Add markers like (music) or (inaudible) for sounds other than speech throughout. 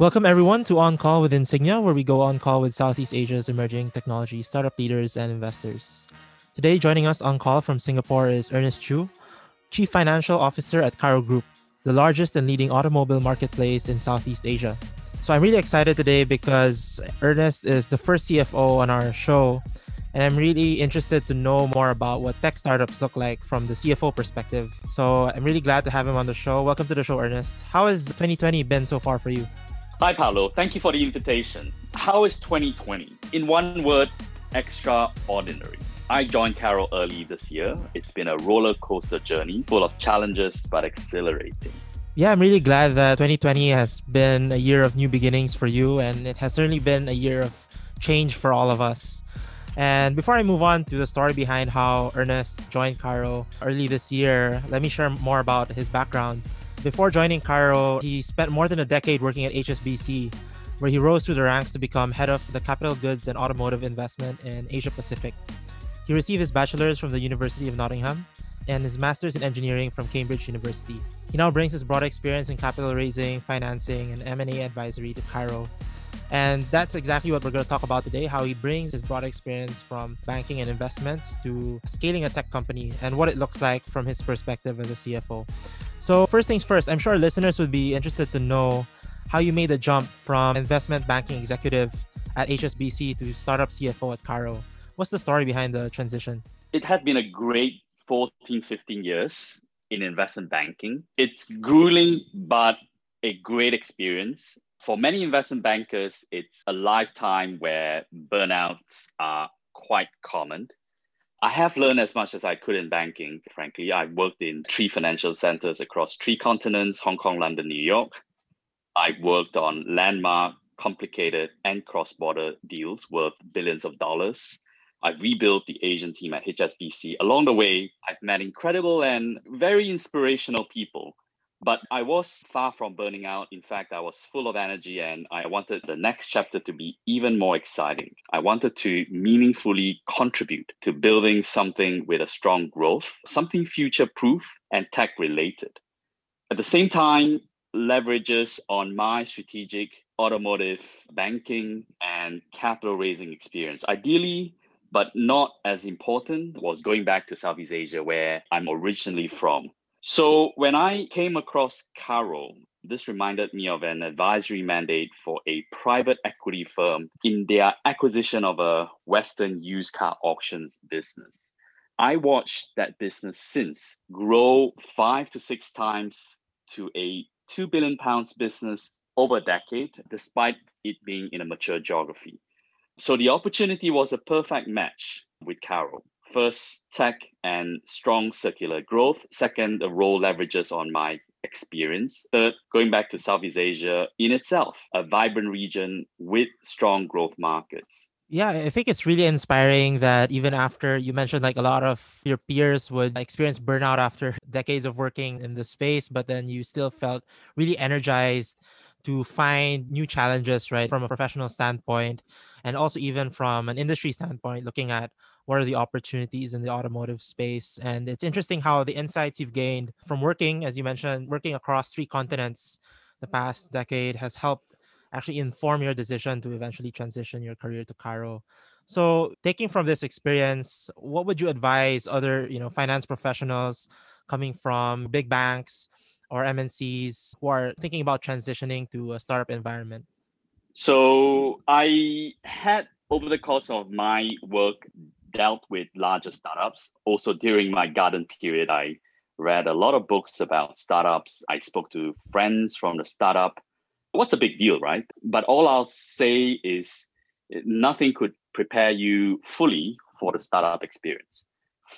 Welcome everyone to On Call with Insignia, where we go on call with Southeast Asia's emerging technology startup leaders and investors. Today, joining us on call from Singapore is Ernest Chew, Chief Financial Officer at Carro Group, the largest and leading automobile marketplace in Southeast Asia. So I'm really excited today because Ernest is the first CFO on our show, and I'm really interested to know more about what tech startups look like from the CFO perspective. So I'm really glad to have him on the show. Welcome to the show, Ernest. How has 2020 been so far for you? Hi, Paolo. Thank you for the invitation. How is 2020? In one word, extraordinary. I joined Carro early this year. It's been a roller coaster journey full of challenges but exhilarating. Yeah, I'm really glad that 2020 has been a year of new beginnings for you, and it has certainly been a year of change for all of us. And before I move on to the story behind how Ernest joined Carro early this year, let me share more about his background. Before joining Carro, he spent more than a decade working at HSBC, where he rose through the ranks to become head of the capital goods and automotive investment in Asia Pacific. He received his bachelor's from the University of Nottingham and his master's in engineering from Cambridge University. He now brings his broad experience in capital raising, financing, and M&A advisory to Carro. And that's exactly what we're going to talk about today how he brings his broad experience from banking and investments to scaling a tech company and what it looks like from his perspective as a CFO. So, first things first, I'm sure listeners would be interested to know how you made the jump from investment banking executive at HSBC to startup CFO at Carro. What's the story behind the transition? It had been a great 14, 15 years in investment banking. It's grueling, but a great experience. For many investment bankers, it's a lifetime where burnouts are quite common. I have learned as much as I could in banking, frankly. I've worked in three financial centers across three continents Hong Kong, London, New York. I worked on landmark, complicated, and cross border deals worth billions of dollars. I rebuilt the Asian team at HSBC. Along the way, I've met incredible and very inspirational people but I was far from burning out. In fact, I was full of energy and I wanted the next chapter to be even more exciting. I wanted to meaningfully contribute to building something with a strong growth, something future proof and tech related. At the same time, leverages on my strategic automotive banking and capital raising experience. Ideally, but not as important, was going back to Southeast Asia, where I'm originally from. So when I came across Carro, this reminded me of an advisory mandate for a private equity firm in their acquisition of a Western used car auctions business. I watched that business since grow five to six times to a two billion pounds business over a decade, despite it being in a mature geography. So the opportunity was a perfect match with Carro. First, tech and strong circular growth. Second, the role leverages on my experience. Third, going back to Southeast Asia in itself, a vibrant region with strong growth markets. Yeah, I think it's really inspiring that even after you mentioned like a lot of your peers would experience burnout after (laughs) decades of working in the space, but then you still felt really energized to find new challenges, right, from a professional standpoint, and also even from an industry standpoint, looking at what are the opportunities in the automotive space. And it's interesting how the insights you've gained from working, as you mentioned, working across three continents the past decade has helped actually inform your decision to eventually transition your career to Carro. So, taking from this experience, what would you advise other, you know, finance professionals coming from big banks or MNCs who are thinking about transitioning to a startup environment? So I had over the course of my work dealt with larger startups. Also during my garden period, I read a lot of books about startups. I spoke to friends from the startup. What's a big deal, right? But all I'll say is nothing could prepare you fully for the startup experience.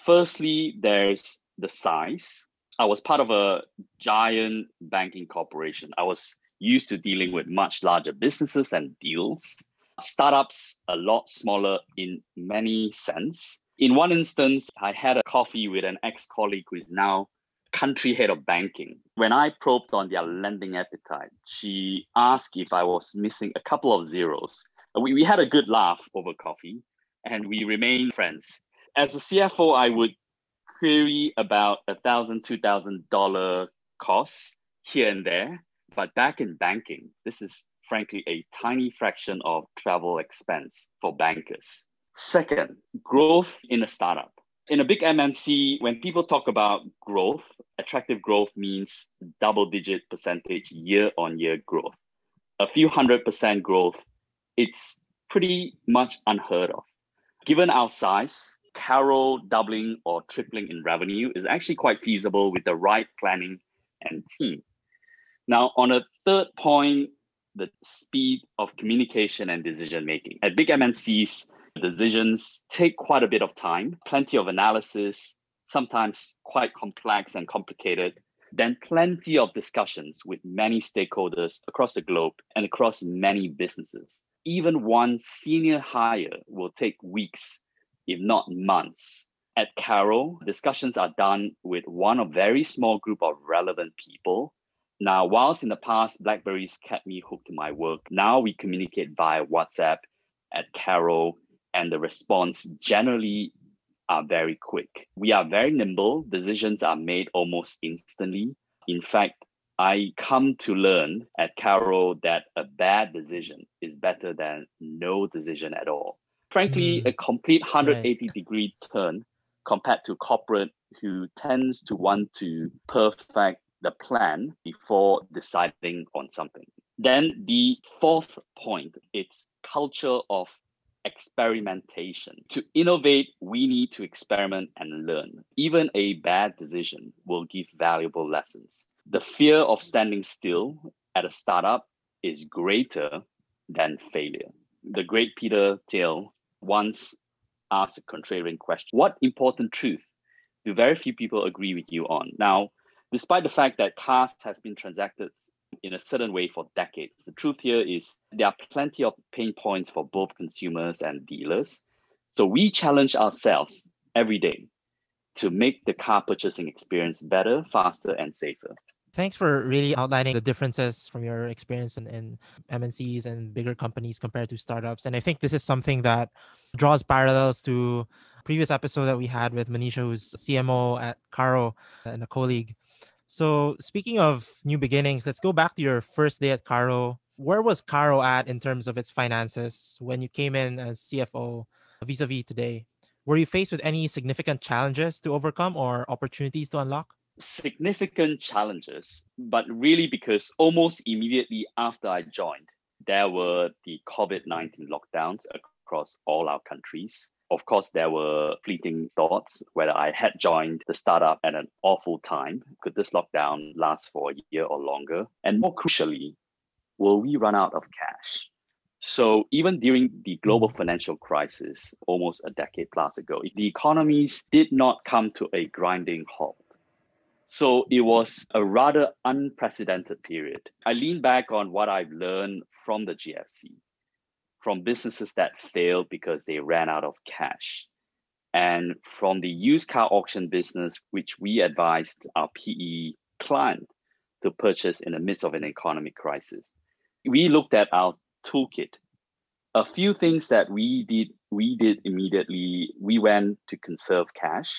Firstly, there's the size. I was part of a giant banking corporation. I was used to dealing with much larger businesses and deals. Startups a lot smaller in many sense. In one instance, I had a coffee with an ex-colleague who is now country head of banking. When I probed on their lending appetite, she asked if I was missing a couple of zeros. We, we had a good laugh over coffee and we remained friends. As a CFO, I would query about a thousand, two thousand dollar costs here and there. But back in banking, this is frankly, a tiny fraction of travel expense for bankers. Second, growth in a startup. In a big MNC, when people talk about growth, attractive growth means double digit percentage year on year growth. A few hundred percent growth, it's pretty much unheard of. Given our size, Carro doubling or tripling in revenue is actually quite feasible with the right planning and team. Now, on a third point, the speed of communication and decision making. At big MNCs, decisions take quite a bit of time, plenty of analysis, sometimes quite complex and complicated, then plenty of discussions with many stakeholders across the globe and across many businesses. Even one senior hire will take weeks, if not months. At Carro, discussions are done with one a very small group of relevant people. Now, whilst in the past, Blackberries kept me hooked to my work, now we communicate via WhatsApp at Carro and the response generally are very quick. We are very nimble. Decisions are made almost instantly. In fact, I come to learn at Carro that a bad decision is better than no decision at all. Frankly, mm. a complete 180 right. degree turn compared to corporate who tends to want to perfect the plan before deciding on something. Then the fourth point, it's culture of experimentation. To innovate, we need to experiment and learn. Even a bad decision will give valuable lessons. The fear of standing still at a startup is greater than failure. The great Peter Thiel once asked a contrarian question What important truth do very few people agree with you on? Now, despite the fact that cars has been transacted in a certain way for decades. The truth here is there are plenty of pain points for both consumers and dealers. So we challenge ourselves every day to make the car purchasing experience better, faster, and safer. Thanks for really outlining the differences from your experience in, in MNCs and bigger companies compared to startups. And I think this is something that draws parallels to previous episode that we had with Manisha, who's CMO at Carro and a colleague. So speaking of new beginnings, let's go back to your first day at Carro. Where was Carro at in terms of its finances when you came in as CFO vis-a-vis today? Were you faced with any significant challenges to overcome or opportunities to unlock? Significant challenges, but really because almost immediately after I joined, there were the COVID 19 lockdowns across all our countries. Of course, there were fleeting thoughts whether I had joined the startup at an awful time. Could this lockdown last for a year or longer? And more crucially, will we run out of cash? So even during the global financial crisis almost a decade plus ago, the economies did not come to a grinding halt. So it was a rather unprecedented period. I lean back on what I've learned from the GFC from businesses that failed because they ran out of cash. And from the used car auction business, which we advised our PE client to purchase in the midst of an economic crisis, we looked at our toolkit. A few things that we did, we did immediately. We went to conserve cash,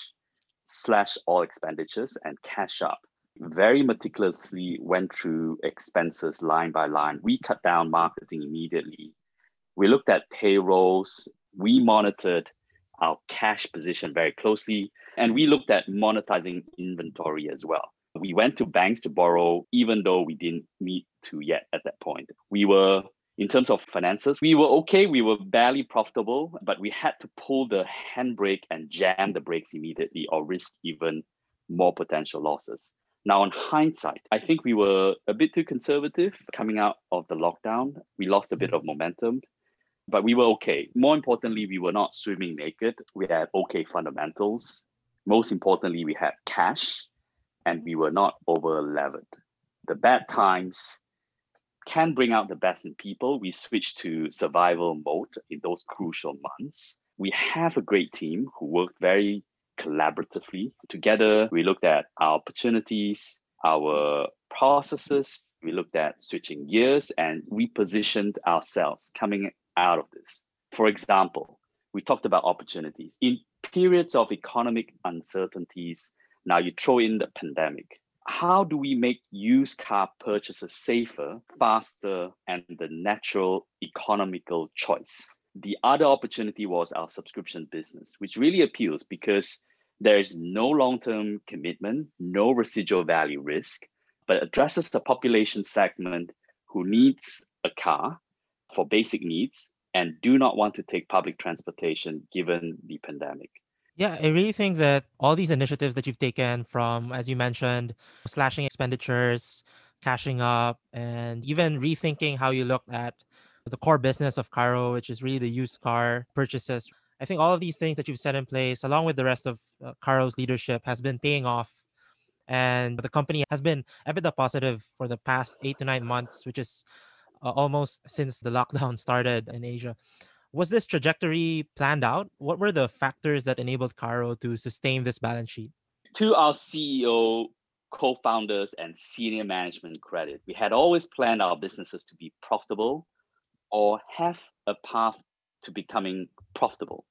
slash all expenditures, and cash up. Very meticulously went through expenses line by line. We cut down marketing immediately we looked at payrolls, we monitored our cash position very closely, and we looked at monetizing inventory as well. We went to banks to borrow, even though we didn't need to yet at that point. We were, in terms of finances, we were okay. We were barely profitable, but we had to pull the handbrake and jam the brakes immediately or risk even more potential losses. Now, on hindsight, I think we were a bit too conservative coming out of the lockdown. We lost a bit mm-hmm. of momentum but we were okay. More importantly, we were not swimming naked. We had okay fundamentals. Most importantly, we had cash and we were not over levered. The bad times can bring out the best in people. We switched to survival mode in those crucial months. We have a great team who worked very collaboratively. Together, we looked at our opportunities, our processes, we looked at switching gears and we positioned ourselves coming out of this. For example, we talked about opportunities. In periods of economic uncertainties, now you throw in the pandemic. How do we make used car purchases safer, faster, and the natural economical choice? The other opportunity was our subscription business, which really appeals because there is no long term commitment, no residual value risk, but addresses the population segment who needs a car for basic needs and do not want to take public transportation given the pandemic. Yeah, I really think that all these initiatives that you've taken from, as you mentioned, slashing expenditures, cashing up, and even rethinking how you look at the core business of Carro, which is really the used car purchases. I think all of these things that you've set in place, along with the rest of uh, Carro's leadership, has been paying off. And the company has been EBITDA positive for the past eight to nine months, which is uh, almost since the (laughs) lockdown started in Asia. Was this trajectory planned out? What were the factors that enabled Carro to sustain this balance sheet? To our CEO, co founders, and senior management credit, we had always planned our businesses to be profitable or have a path to becoming profitable.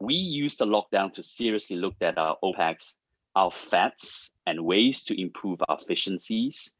We used the lockdown to seriously look at our OPEX, our fats, and ways to improve our efficiencies.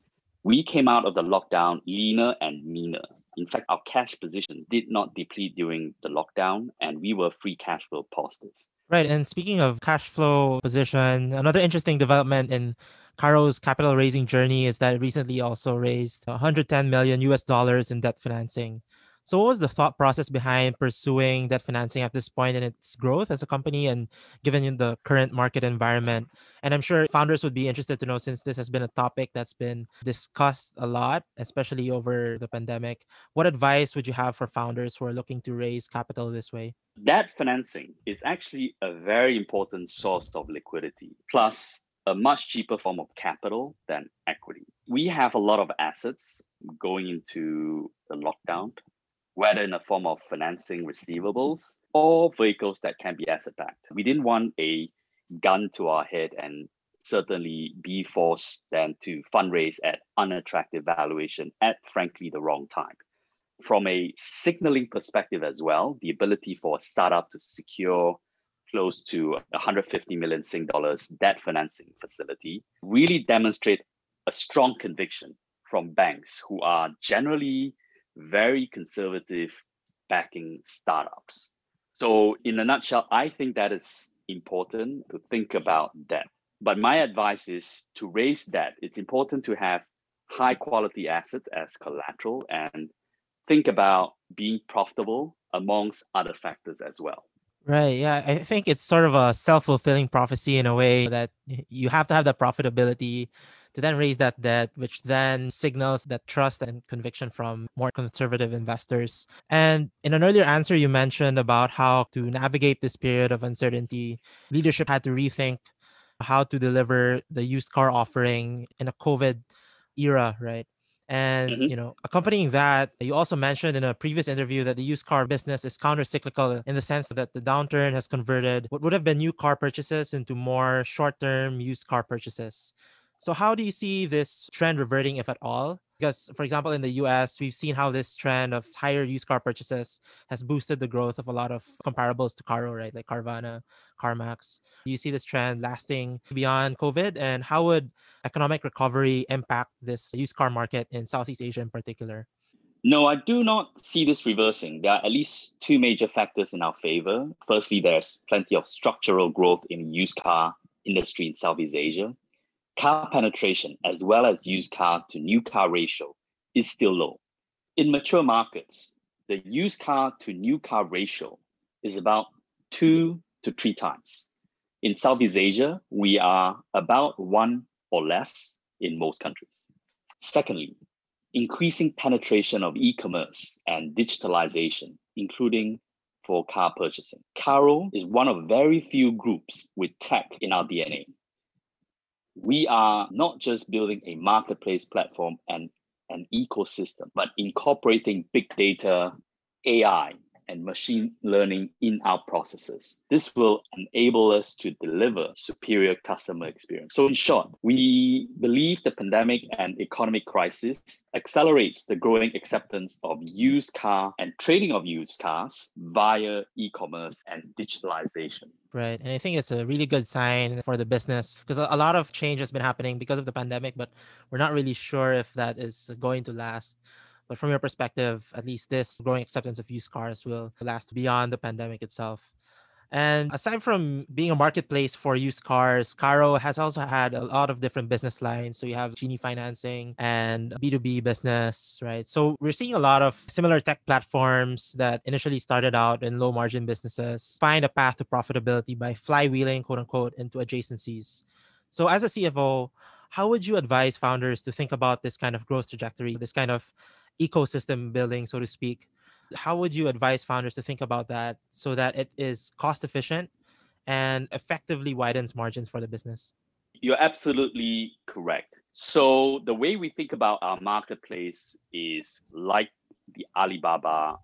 We came out of the lockdown leaner and meaner. In fact, our cash position did not deplete during the lockdown, and we were free cash flow positive. Right. And speaking of cash flow position, another interesting development in Carro's capital raising journey is that recently also raised 110 million US dollars in debt financing. So, what was the thought process behind pursuing that financing at this point in its growth as a company and given the current market environment? And I'm sure founders would be interested to know since this has been a topic that's been discussed a lot, especially over the pandemic. What advice would you have for founders who are looking to raise capital this way? That financing is actually a very important source of liquidity, plus a much cheaper form of capital than equity. We have a lot of assets going into the lockdown whether in the form of financing receivables or vehicles that can be asset backed. We didn't want a gun to our head and certainly be forced then to fundraise at unattractive valuation at frankly the wrong time. From a signaling perspective as well, the ability for a startup to secure close to 150 million Sing dollars debt financing facility really demonstrate a strong conviction from banks who are generally very conservative backing startups. So, in a nutshell, I think that is important to think about debt. But my advice is to raise debt. It's important to have high quality assets as collateral and think about being profitable amongst other factors as well. Right. Yeah. I think it's sort of a self fulfilling prophecy in a way that you have to have that profitability to then raise that debt, which then signals that trust and conviction from more conservative investors. And in an earlier answer, you mentioned about how to navigate this period of uncertainty. Leadership had to rethink how to deliver the used car offering in a COVID era, right? And mm-hmm. you know, accompanying that, you also mentioned in a previous interview that the used car business is counter-cyclical in the sense that the downturn has converted what would have been new car purchases into more short-term used car purchases. So, how do you see this trend reverting, if at all? Because, for example, in the US, we've seen how this trend of higher used car purchases has boosted the growth of a lot of comparables to Carro, right? Like Carvana, CarMax. Do you see this trend lasting beyond COVID? And how would economic recovery impact this used car market in Southeast Asia in particular? No, I do not see this reversing. There are at least two major factors in our favor. Firstly, there's plenty of structural growth in used car industry in Southeast Asia car penetration as well as used car to new car ratio is still low. In mature markets, the used car to new car ratio is about two to three times. In Southeast Asia, we are about one or less in most countries. Secondly, increasing penetration of e commerce and digitalization, including for car purchasing. Carro is one of very few groups with tech in our DNA we are not just building a marketplace platform and an ecosystem, but incorporating big data, AI, and machine learning in our processes. This will enable us to deliver superior customer experience. So, in short, we believe the pandemic and economic crisis accelerates the growing acceptance of used car and trading of used cars via e commerce and digitalization. Right. And I think it's a really good sign for the business because a lot of change has been happening because of the pandemic, but we're not really sure if that is going to last. But from your perspective, at least this growing acceptance of used cars will last beyond the pandemic itself. And aside from being a marketplace for used cars, Carro has also had a lot of different business lines. So you have Genie financing and B2B business, right? So we're seeing a lot of similar tech platforms that initially started out in low margin businesses find a path to profitability by flywheeling, quote unquote, into adjacencies. So as a CFO, how would you advise founders to think about this kind of growth trajectory, this kind of ecosystem building, so to speak. How would you advise founders to think about that so that it is cost efficient and effectively widens margins for the business? You're absolutely correct. So, the way we think about our marketplace is like the Alibaba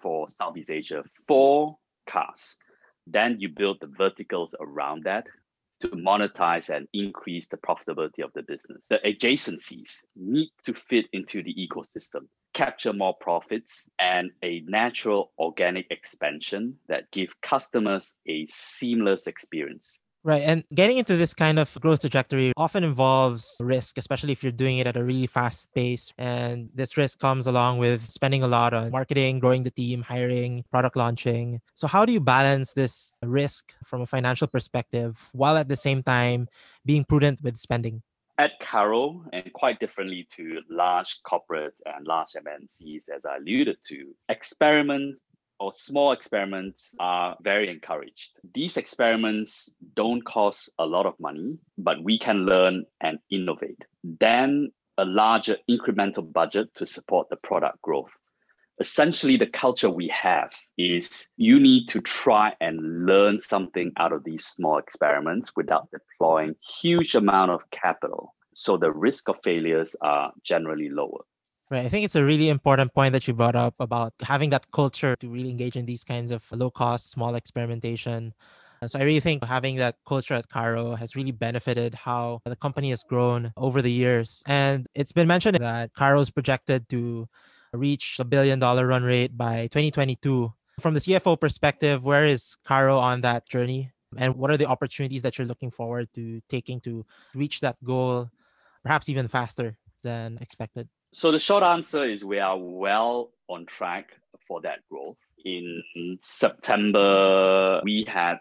for Southeast Asia for cars. Then you build the verticals around that to monetize and increase the profitability of the business. The adjacencies need to fit into the ecosystem, capture more profits, and a natural organic expansion that give customers a seamless experience. Right. And getting into this kind of growth trajectory often involves risk, especially if you're doing it at a really fast pace. And this risk comes along with spending a lot on marketing, growing the team, hiring, product launching. So, how do you balance this risk from a financial perspective while at the same time being prudent with spending? At Carro, and quite differently to large corporates and large MNCs, as I alluded to, experiment or small experiments are very encouraged. These experiments don't cost a lot of money, but we can learn and innovate. Then a larger incremental budget to support the product growth. Essentially, the culture we have is you need to try and learn something out of these small experiments without deploying huge amount of capital. So the risk of failures are generally lower. Right. I think it's a really important point that you brought up about having that culture to really engage in these kinds of low cost, small experimentation. So I really think having that culture at Carro has really benefited how the company has grown over the years. And it's been mentioned that Carro is projected to reach a billion dollar run rate by 2022. From the CFO perspective, where is Carro on that journey? And what are the opportunities that you're looking forward to taking to reach that goal, perhaps even faster than expected? So the short answer is we are well on track for that growth. In September, we had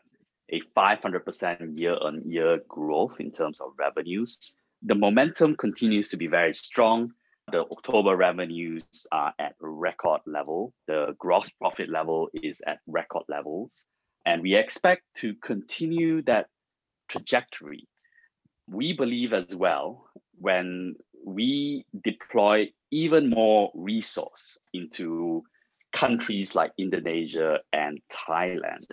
a 500% year on year growth in terms of revenues. The momentum continues to be very strong. The October revenues are at record level. The gross profit level is at record levels. And we expect to continue that trajectory. We believe as well when we deploy even more resource into countries like Indonesia and Thailand.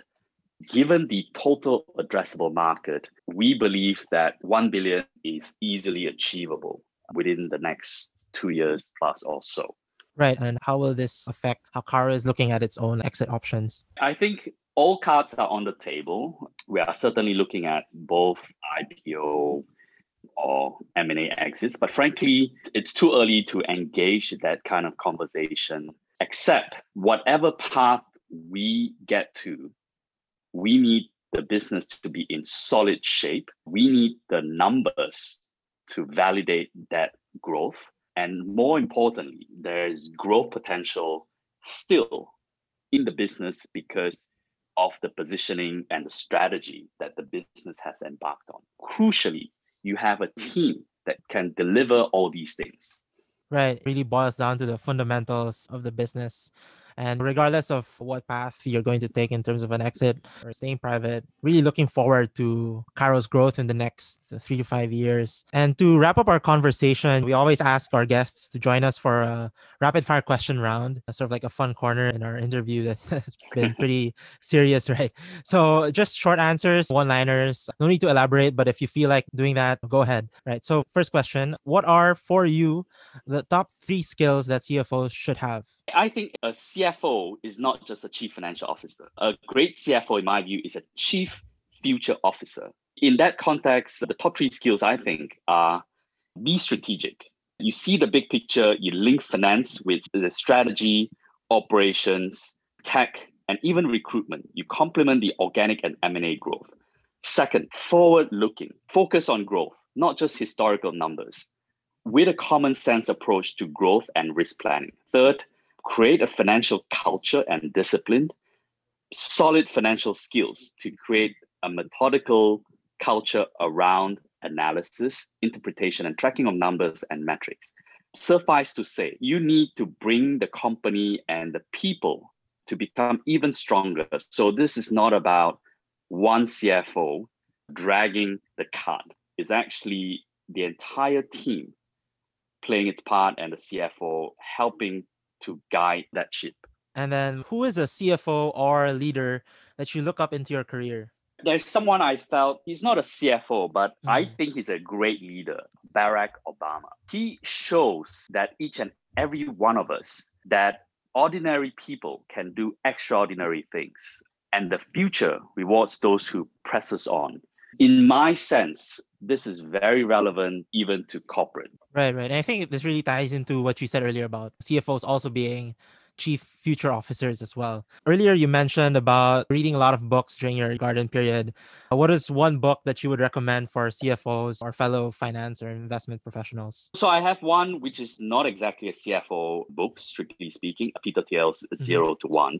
Given the total addressable market, we believe that 1 billion is easily achievable within the next two years plus or so. Right. And how will this affect how Carro is looking at its own exit options? I think all cards are on the table. We are certainly looking at both IPO or M&A exits. But frankly, it's too early to engage that kind of conversation, except whatever path we get to, we need the business to be in solid shape. We need the numbers to validate that growth. And more importantly, there's growth potential still in the business because of the positioning and the strategy that the business has embarked on. Crucially, you have a mm. team that can deliver all these things. Right. Really boils down to the fundamentals of the business. And regardless of what path you're going to take in terms of an exit or staying private, really looking forward to Carro's growth in the next three to five years. And to wrap up our conversation, we always ask our guests to join us for a rapid fire question round, sort of like a fun corner in our interview that (laughs) has been pretty (laughs) serious, right? So just short answers, one liners, no need to elaborate, but if you feel like doing that, go ahead, right? So, first question What are for you the top three skills that CFOs should have? I think a CFO is not just a chief financial officer. A great CFO, in my view, is a chief future officer. In that context, the top three skills I think are be strategic. You see the big picture, you link finance with the strategy, operations, tech, and even recruitment. You complement the organic and M&A growth. Second, forward looking. Focus on growth, not just historical numbers, with a common sense approach to growth and risk planning. Third, create a financial culture and discipline, solid financial skills to create a methodical culture around analysis, interpretation, and tracking of numbers and metrics. Suffice to say, you need to bring the company and the people to become even stronger. So this is not about one CFO dragging the cart. It's actually the entire team playing its part and the CFO helping to guide that ship. And then who is a CFO or a leader that you look up into your career? There's someone I felt he's not a CFO, but mm. I think he's a great leader, Barack Obama. He shows that each and every one of us that ordinary people can do extraordinary things and the future rewards those who presses on. In my sense, this is very relevant even to corporate. Right, right. And I think this really ties into what you said earlier about CFOs also being chief future officers as well. Earlier, you mentioned about reading a lot of books during your garden period. What is one book that you would recommend for CFOs or fellow finance or investment professionals? So I have one which is not exactly a CFO book, strictly speaking, Peter Thiel's mm-hmm. 0 to 1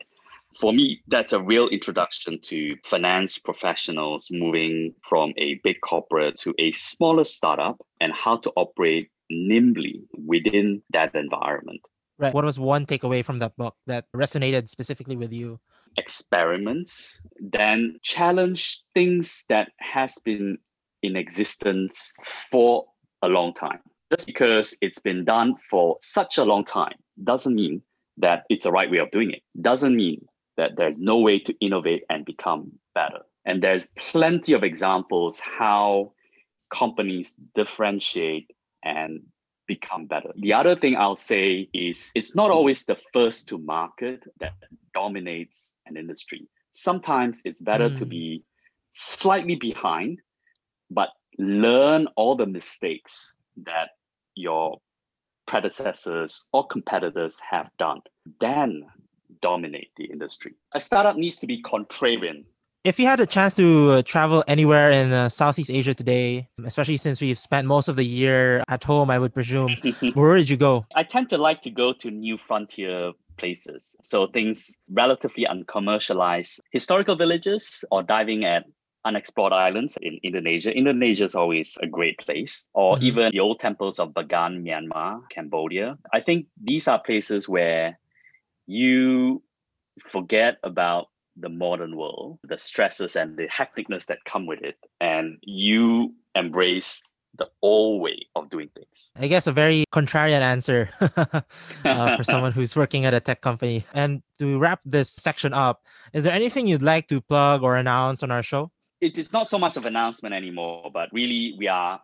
for me, that's a real introduction to finance professionals moving from a big corporate to a smaller startup and how to operate nimbly within that environment. Right. What was one takeaway from that book that resonated specifically with you? Experiments, then challenge things that has been in existence for a long time. Just because it's been done for such a long time doesn't mean that it's the right way of doing it. Doesn't mean that there's no way to innovate and become better. And there's plenty of examples how companies differentiate and become better. The other thing I'll say is it's not always the first to market that dominates an industry. Sometimes it's better mm. to be slightly behind, but learn all the mistakes that your predecessors or competitors have done. Then dominate the industry. A startup needs to be contrarian. If you had a chance to uh, travel anywhere in uh, Southeast Asia today, especially since we've spent most of the year at home, I would presume, (laughs) where did you go? I tend to like to go to new frontier places. So things relatively uncommercialized, historical villages, or diving at unexplored islands in Indonesia. Indonesia is always a great place, or mm-hmm. even the old temples of Bagan, Myanmar, Cambodia. I think these are places where you forget about the modern world, the stresses and the hecticness that come with it, and you embrace the old way of doing things. I guess a very contrarian answer (laughs) uh, for (laughs) someone who's working at a tech company. And to wrap this section up, is there anything you'd like to plug or announce on our show? It is not so much of an announcement anymore, but really we are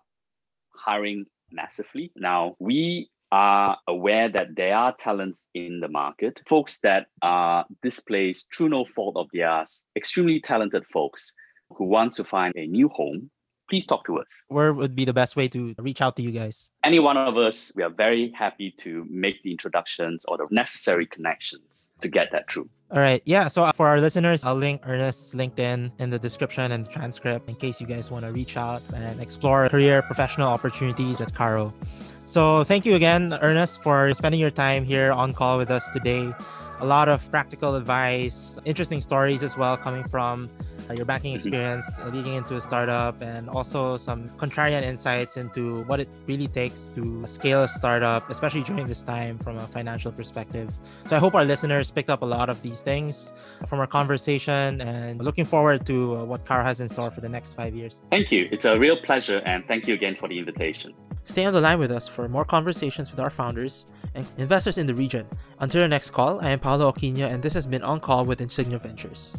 hiring massively. Now, we are aware that there are talents in the market, folks that are displaced through no fault of theirs, extremely talented folks who want to find a new home, please talk to us. Where would be the best way to reach out to you guys? Any one of us, we are very happy to make the introductions or the necessary connections to get that through. All right. Yeah. So for our listeners, I'll link Ernest's LinkedIn in the description and the transcript in case you guys want to reach out and explore career professional opportunities at Carro. So thank you again, Ernest, for spending your time here on call with us today. A lot of practical advice, interesting stories as well coming from uh, your banking mm-hmm. experience uh, leading into a startup, and also some contrarian insights into what it really takes to scale a startup, especially during this time from a financial perspective. So I hope our listeners picked up a lot of these things from our conversation and looking forward to uh, what Car has in store for the next five years. Thank you. It's a real pleasure, and thank you again for the invitation. Stay on the line with us for more conversations with our founders and investors in the region. Until our next call, I am Paolo Aquino, and this has been On Call with Insignia Ventures.